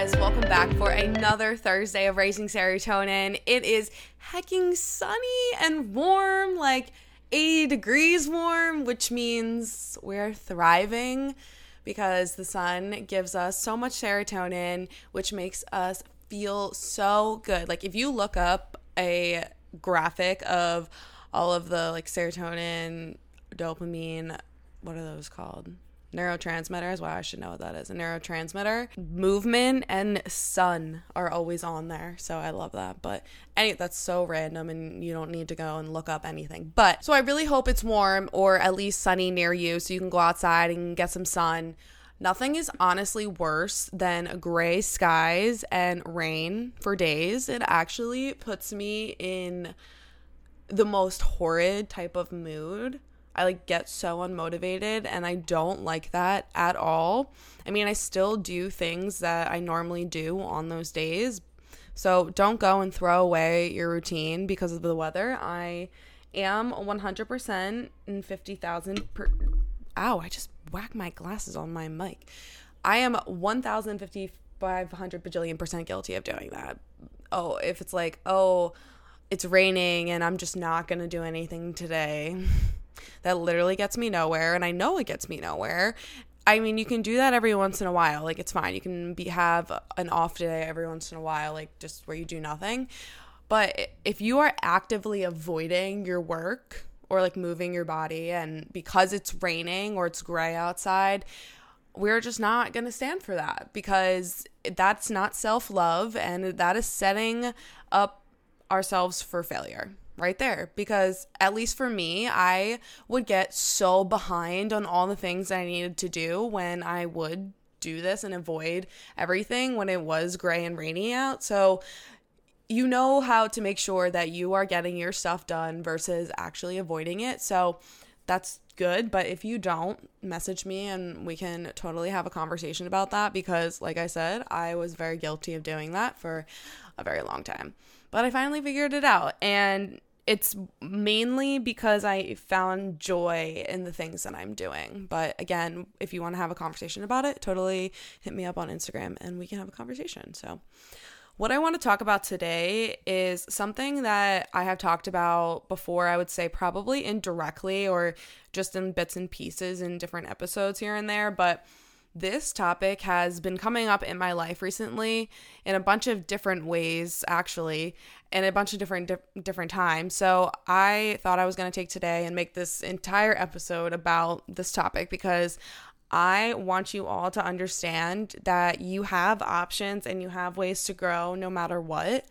guys? Welcome back for another Thursday of Raising Serotonin. It is hecking sunny and warm, like 80 degrees warm, which means we're thriving because the sun gives us so much serotonin, which makes us feel so good. Like if you look up a graphic of all of the like serotonin, dopamine, what are those called? Neurotransmitters. Wow, I should know what that is. A neurotransmitter. Movement and sun are always on there. So I love that. But any that's so random and you don't need to go and look up anything. But so I really hope it's warm or at least sunny near you so you can go outside and get some sun. Nothing is honestly worse than gray skies and rain for days. It actually puts me in the most horrid type of mood I like get so unmotivated and I don't like that at all. I mean, I still do things that I normally do on those days. So don't go and throw away your routine because of the weather. I am 100% and 50,000 per Ow, I just whacked my glasses on my mic. I am 1,055 bajillion percent guilty of doing that. Oh, if it's like, oh, it's raining and I'm just not going to do anything today. that literally gets me nowhere and I know it gets me nowhere. I mean, you can do that every once in a while. Like it's fine. You can be have an off day every once in a while like just where you do nothing. But if you are actively avoiding your work or like moving your body and because it's raining or it's gray outside, we're just not going to stand for that because that's not self-love and that is setting up ourselves for failure right there because at least for me, I would get so behind on all the things that I needed to do when I would do this and avoid everything when it was gray and rainy out. So you know how to make sure that you are getting your stuff done versus actually avoiding it. So that's good. But if you don't, message me and we can totally have a conversation about that because, like I said, I was very guilty of doing that for a very long time. But I finally figured it out. And it's mainly because I found joy in the things that I'm doing. But again, if you want to have a conversation about it, totally hit me up on Instagram and we can have a conversation. So, what I want to talk about today is something that I have talked about before, I would say probably indirectly or just in bits and pieces in different episodes here and there, but this topic has been coming up in my life recently in a bunch of different ways actually in a bunch of different di- different times. So i thought i was going to take today and make this entire episode about this topic because i want you all to understand that you have options and you have ways to grow no matter what.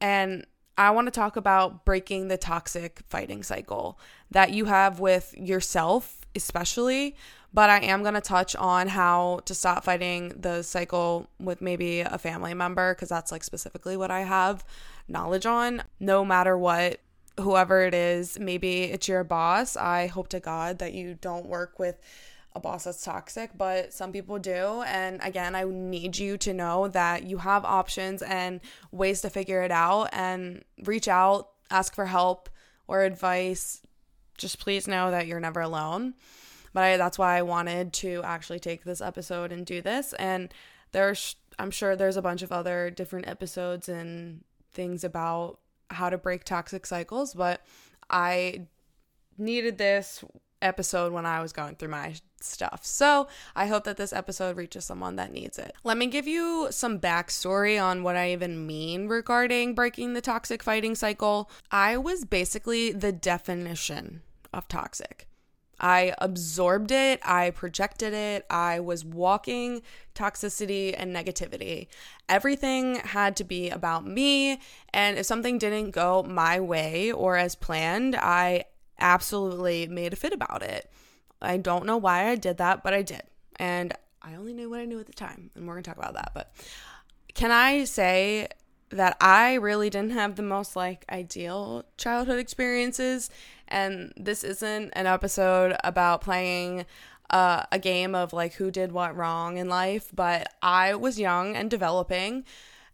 And I want to talk about breaking the toxic fighting cycle that you have with yourself, especially, but I am going to touch on how to stop fighting the cycle with maybe a family member because that's like specifically what I have knowledge on. No matter what, whoever it is, maybe it's your boss. I hope to God that you don't work with a boss that's toxic, but some people do. And again, I need you to know that you have options and ways to figure it out and reach out, ask for help or advice. Just please know that you're never alone. But I, that's why I wanted to actually take this episode and do this. And there's, I'm sure there's a bunch of other different episodes and things about how to break toxic cycles, but I needed this episode when I was going through my stuff. So I hope that this episode reaches someone that needs it. Let me give you some backstory on what I even mean regarding breaking the toxic fighting cycle. I was basically the definition of toxic. I absorbed it, I projected it, I was walking toxicity and negativity. Everything had to be about me, and if something didn't go my way or as planned, I absolutely made a fit about it. I don't know why I did that, but I did. And I only knew what I knew at the time, and we're going to talk about that. But can I say that I really didn't have the most like ideal childhood experiences? And this isn't an episode about playing uh, a game of like who did what wrong in life, but I was young and developing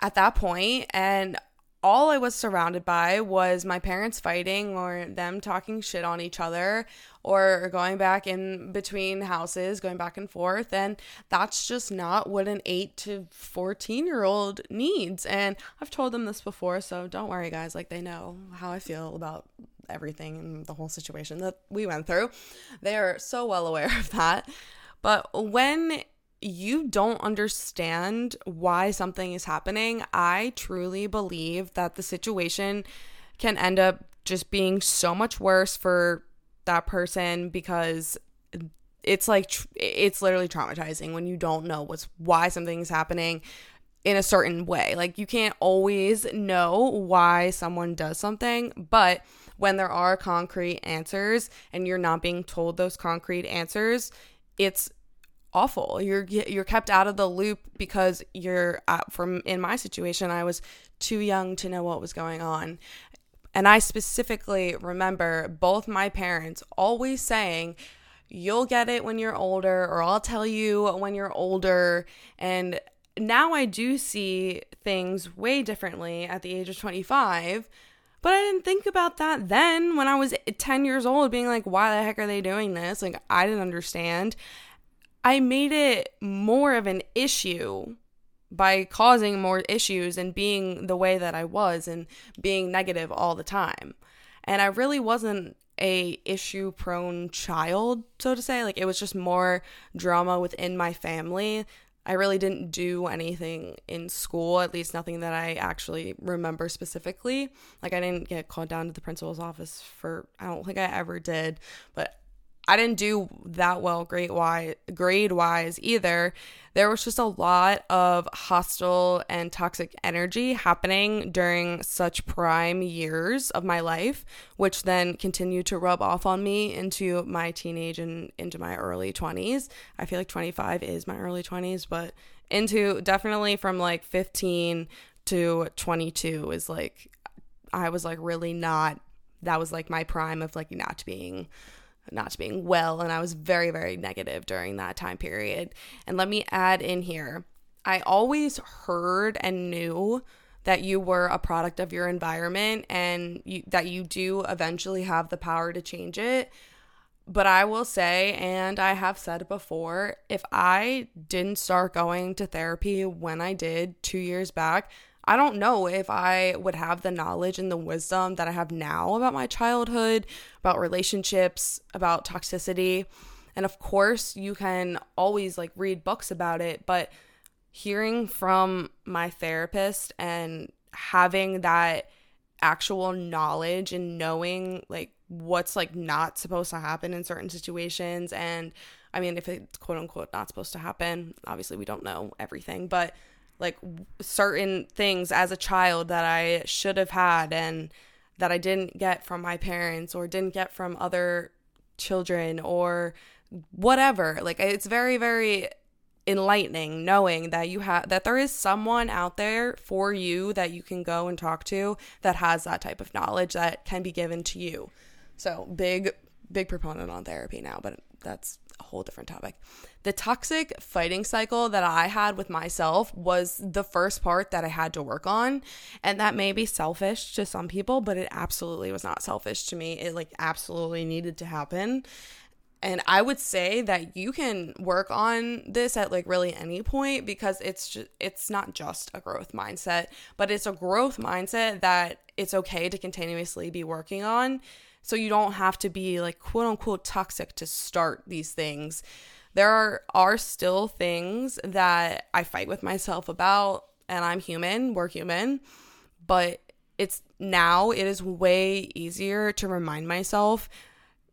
at that point, and all I was surrounded by was my parents fighting or them talking shit on each other or going back in between houses, going back and forth. And that's just not what an 8 to 14 year old needs. And I've told them this before, so don't worry, guys. Like, they know how I feel about everything and the whole situation that we went through. They are so well aware of that. But when you don't understand why something is happening, I truly believe that the situation can end up just being so much worse for that person because it's like it's literally traumatizing when you don't know what's why something is happening in a certain way. Like you can't always know why someone does something, but when there are concrete answers and you're not being told those concrete answers, it's awful. You're you're kept out of the loop because you're uh, from in my situation I was too young to know what was going on. And I specifically remember both my parents always saying, You'll get it when you're older, or I'll tell you when you're older. And now I do see things way differently at the age of 25. But I didn't think about that then when I was 10 years old, being like, why the heck are they doing this? Like, I didn't understand. I made it more of an issue by causing more issues and being the way that I was and being negative all the time. And I really wasn't a issue prone child, so to say. Like it was just more drama within my family. I really didn't do anything in school, at least nothing that I actually remember specifically. Like I didn't get called down to the principal's office for I don't think I ever did, but I didn't do that well grade wise grade wise either. There was just a lot of hostile and toxic energy happening during such prime years of my life, which then continued to rub off on me into my teenage and into my early 20s. I feel like 25 is my early 20s, but into definitely from like 15 to 22 is like I was like really not that was like my prime of like not being not being well and I was very very negative during that time period. And let me add in here, I always heard and knew that you were a product of your environment and you, that you do eventually have the power to change it. But I will say, and I have said before, if I didn't start going to therapy when I did two years back, I don't know if I would have the knowledge and the wisdom that I have now about my childhood, about relationships, about toxicity. And of course, you can always like read books about it, but hearing from my therapist and having that actual knowledge and knowing like what's like not supposed to happen in certain situations and I mean if it's quote unquote not supposed to happen, obviously we don't know everything, but like certain things as a child that I should have had and that I didn't get from my parents or didn't get from other children or whatever. Like it's very very enlightening knowing that you have that there is someone out there for you that you can go and talk to that has that type of knowledge that can be given to you. So, big big proponent on therapy now, but that's a whole different topic. The toxic fighting cycle that I had with myself was the first part that I had to work on. And that may be selfish to some people, but it absolutely was not selfish to me. It like absolutely needed to happen. And I would say that you can work on this at like really any point because it's just it's not just a growth mindset, but it's a growth mindset that it's okay to continuously be working on so you don't have to be like quote unquote toxic to start these things. There are, are still things that I fight with myself about, and I'm human, we're human, but it's now it is way easier to remind myself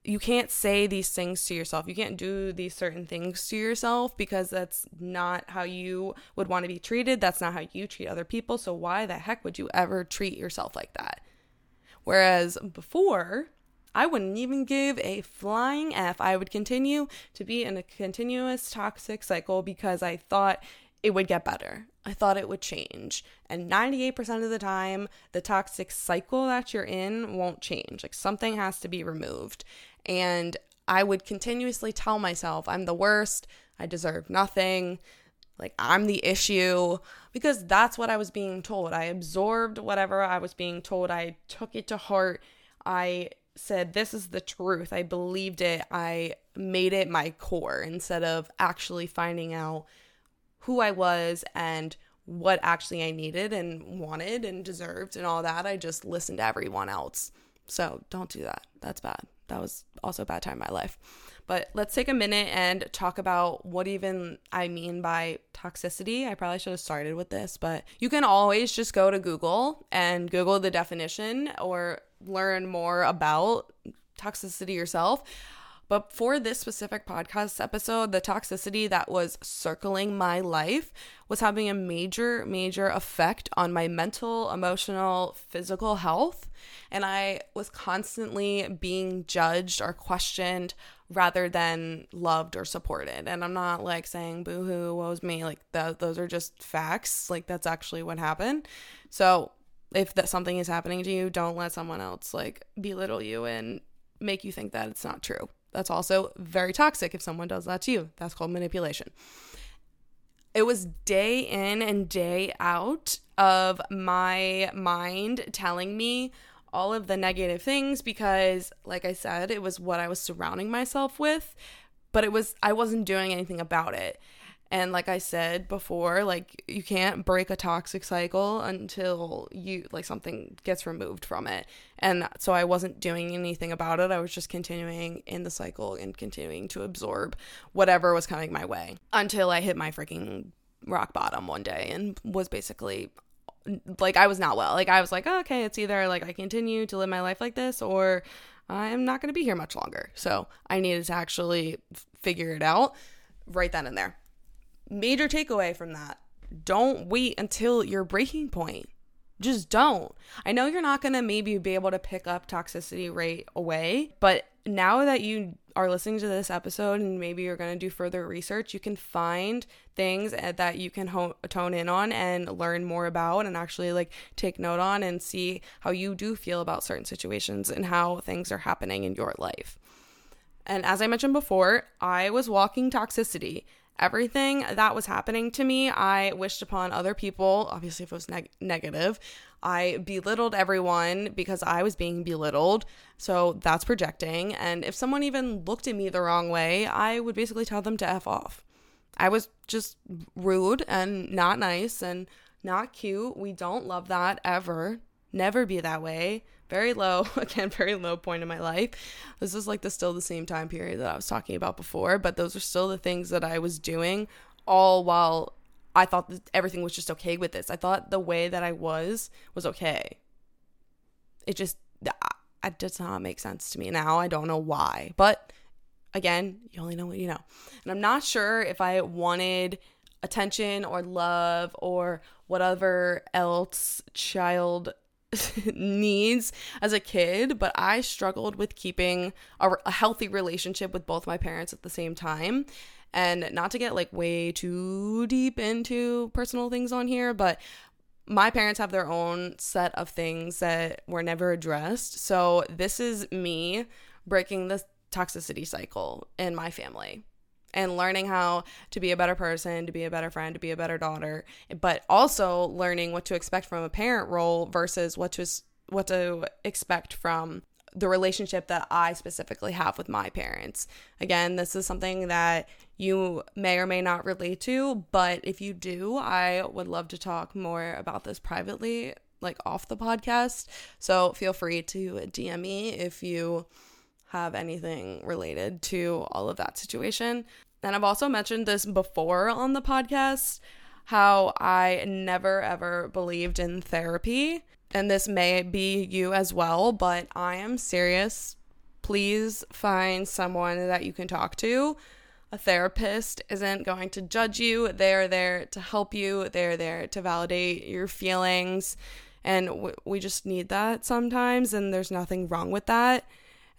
you can't say these things to yourself. You can't do these certain things to yourself because that's not how you would want to be treated. That's not how you treat other people. So, why the heck would you ever treat yourself like that? Whereas before, I wouldn't even give a flying F. I would continue to be in a continuous toxic cycle because I thought it would get better. I thought it would change. And 98% of the time, the toxic cycle that you're in won't change. Like something has to be removed. And I would continuously tell myself, I'm the worst. I deserve nothing. like I'm the issue because that's what I was being told. I absorbed whatever I was being told. I took it to heart. I said, This is the truth. I believed it. I made it my core instead of actually finding out who I was and what actually I needed and wanted and deserved and all that. I just listened to everyone else. So don't do that. That's bad. That was also a bad time in my life. But let's take a minute and talk about what even I mean by toxicity. I probably should have started with this, but you can always just go to Google and Google the definition or learn more about toxicity yourself. But for this specific podcast episode, the toxicity that was circling my life was having a major, major effect on my mental, emotional, physical health. And I was constantly being judged or questioned rather than loved or supported. And I'm not like saying boo hoo, woe's me. Like, that, those are just facts. Like, that's actually what happened. So, if that something is happening to you, don't let someone else like belittle you and make you think that it's not true. That's also very toxic if someone does that to you. That's called manipulation. It was day in and day out of my mind telling me all of the negative things because, like I said, it was what I was surrounding myself with, but it was, I wasn't doing anything about it. And like I said before, like you can't break a toxic cycle until you like something gets removed from it. And so I wasn't doing anything about it. I was just continuing in the cycle and continuing to absorb whatever was coming my way until I hit my freaking rock bottom one day and was basically like I was not well. Like I was like, oh, okay, it's either like I continue to live my life like this or I'm not going to be here much longer. So I needed to actually figure it out right then and there major takeaway from that don't wait until your breaking point. Just don't. I know you're not going to maybe be able to pick up toxicity right away, but now that you are listening to this episode and maybe you're going to do further research, you can find things eh, that you can ho- tone in on and learn more about and actually like take note on and see how you do feel about certain situations and how things are happening in your life. And as I mentioned before, I was walking toxicity everything that was happening to me, I wished upon other people. Obviously, if it was neg- negative, I belittled everyone because I was being belittled. So that's projecting. And if someone even looked at me the wrong way, I would basically tell them to F off. I was just rude and not nice and not cute. We don't love that ever. Never be that way very low again very low point in my life. This is like the still the same time period that i was talking about before but those are still the things that i was doing all while i thought that everything was just okay with this. I thought the way that i was was okay. It just it does not make sense to me now. I don't know why. But again you only know what you know. And i'm not sure if i wanted attention or love or whatever else child needs as a kid, but I struggled with keeping a, a, healthy relationship with both my parents at the same time. And not to get like way too deep into personal things on here, but my parents have their own set of things that were never addressed. So this is me breaking the toxicity cycle in my family and learning how to be a better person, to be a better friend, to be a better daughter, but also learning what to expect from a parent role versus what to what to expect from the relationship that I specifically have with my parents. Again, this is something that you may or may not relate to, but if you do, I would love to talk more about this privately, like off the podcast. So feel free to DM me if you have anything related to all of that situation. And I've also mentioned this before on the podcast how I never ever believed in therapy. And this may be you as well, but I am serious. Please find someone that you can talk to. A therapist isn't going to judge you. They're there to help you, they're there to validate your feelings. And we just need that sometimes, and there's nothing wrong with that.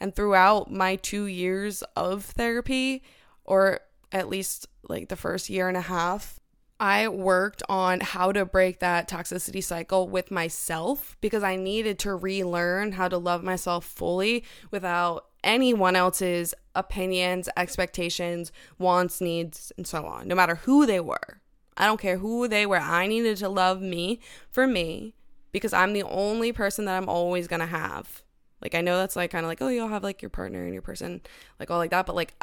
And throughout my two years of therapy, or at least like the first year and a half, I worked on how to break that toxicity cycle with myself because I needed to relearn how to love myself fully without anyone else's opinions, expectations, wants, needs, and so on, no matter who they were. I don't care who they were. I needed to love me for me because I'm the only person that I'm always going to have. Like I know that's like kind of like oh you'll have like your partner and your person like all like that but like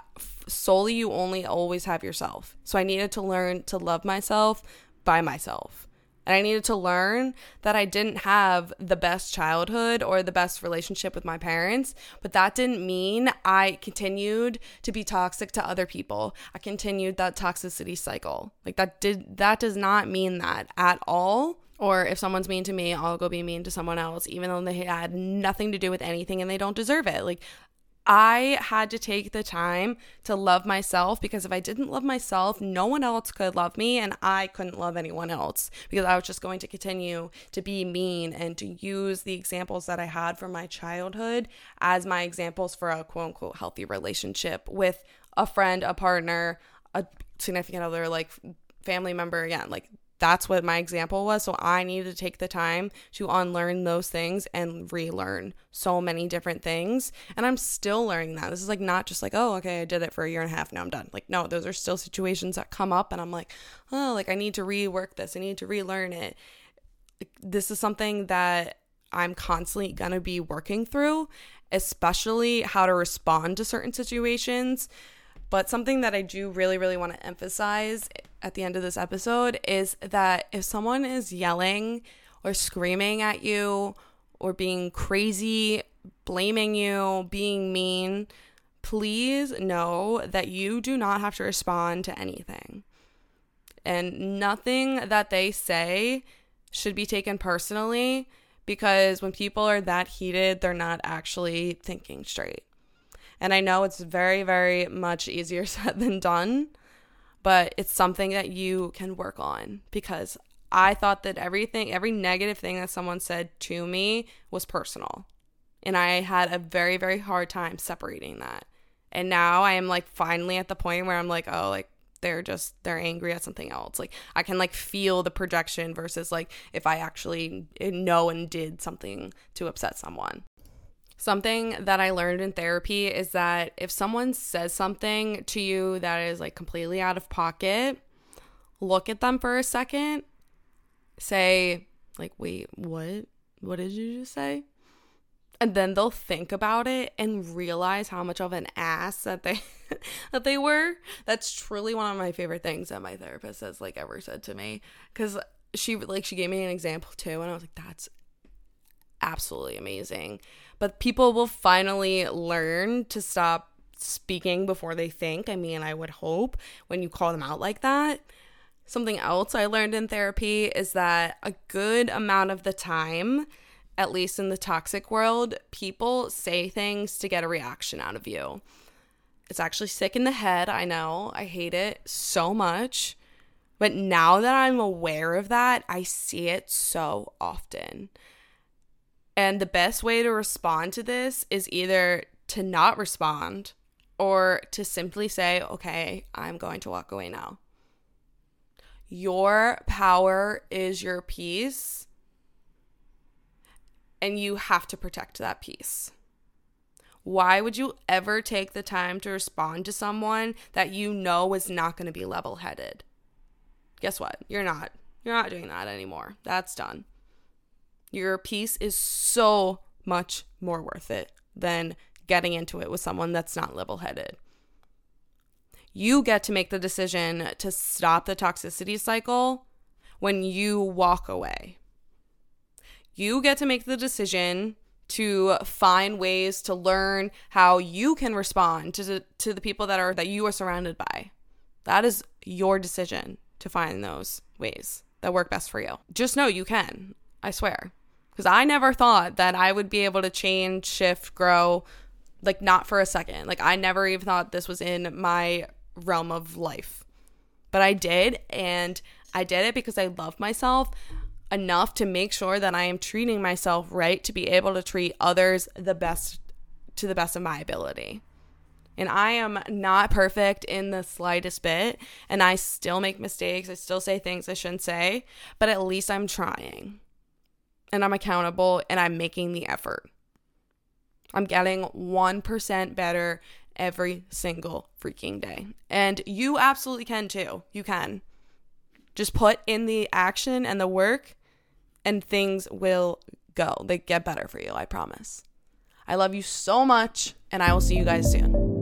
solely you only always have yourself. So I needed to learn to love myself by myself. And I needed to learn that I didn't have the best childhood or the best relationship with my parents, but that didn't mean I continued to be toxic to other people. I continued that toxicity cycle. Like that did that does not mean that at all. Or if someone's mean to me, I'll go be mean to someone else, even though they had nothing to do with anything and they don't deserve it. Like I had to take the time to love myself because if I didn't love myself, no one else could love me and I couldn't love anyone else because I was just going to continue to be mean and to use the examples that I had from my childhood as my examples for a quote unquote healthy relationship with a friend, a partner, a significant other, like family member. Again, like that's what my example was. So I needed to take the time to unlearn those things and relearn so many different things. And I'm still learning that. This is like not just like, oh, okay, I did it for a year and a half. Now I'm done. Like, no, those are still situations that come up and I'm like, oh, like I need to rework this. I need to relearn it. This is something that I'm constantly going to be working through, especially how to respond to certain situations but something that I do really, really want to emphasize at the end of this episode is that if someone is yelling or screaming at you or being crazy, blaming you, being mean, please know that you do not have to respond to anything. And nothing that they say should be taken personally because when people are that heated, they're not actually thinking straight. And I know it's very, very much easier said than done, but it's something that you can work on because I thought that everything, every negative thing that someone said to me was personal. And I had a very, very hard time separating that. And now I am like finally at the point where I'm like, oh, like they're just they're angry at something else like i can like feel the projection versus like if i actually know and did something to upset someone Something that I learned in therapy is that if someone says something to you that is like completely out of pocket, look at them for a second, say, like, wait, what? What did you just say? And then they'll think about it and realize how much of an ass that they that they were. That's truly one of my favorite things that my therapist has like ever said to me. Cause she like she gave me an example too, and I was like, that's absolutely amazing but people will finally learn to stop speaking before they think. I mean, I would hope when you call them out like that. Something else I learned in therapy is that a good amount of the time, at least in the toxic world, people say things to get a reaction out of you. It's actually sick in the head. I know. I hate it so much. But now that I'm aware of that, I see it so often. And the best way to respond to this is either to not respond or to simply say, okay, I'm going to walk away now. Your power is your peace, and you have to protect that peace. Why would you ever take the time to respond to someone that you know is not going to be level headed? Guess what? You're not. You're not doing that anymore. That's done. Your peace is so much more worth it than getting into it with someone that's not level headed. You get to make the decision to stop the toxicity cycle when you walk away. You get to make the decision to find ways to learn how you can respond to the, to the people that are that you are surrounded by. That is your decision to find those ways that work best for you. Just know you can. I swear because I never thought that I would be able to change, shift, grow, like not for a second. Like I never even thought this was in my realm of life. But I did, and I did it because I love myself enough to make sure that I am treating myself right to be able to treat others the best to the best of my ability. And I am not perfect in the slightest bit, and I still make mistakes. I still say things I shouldn't say, but at least I'm trying and I'm accountable and I'm making the effort. I'm getting 1% better every single freaking day. And you absolutely can too. You can. Just put in the action and the work, and things will go. They get better for you, I promise. I love you so much, and I will see you guys soon.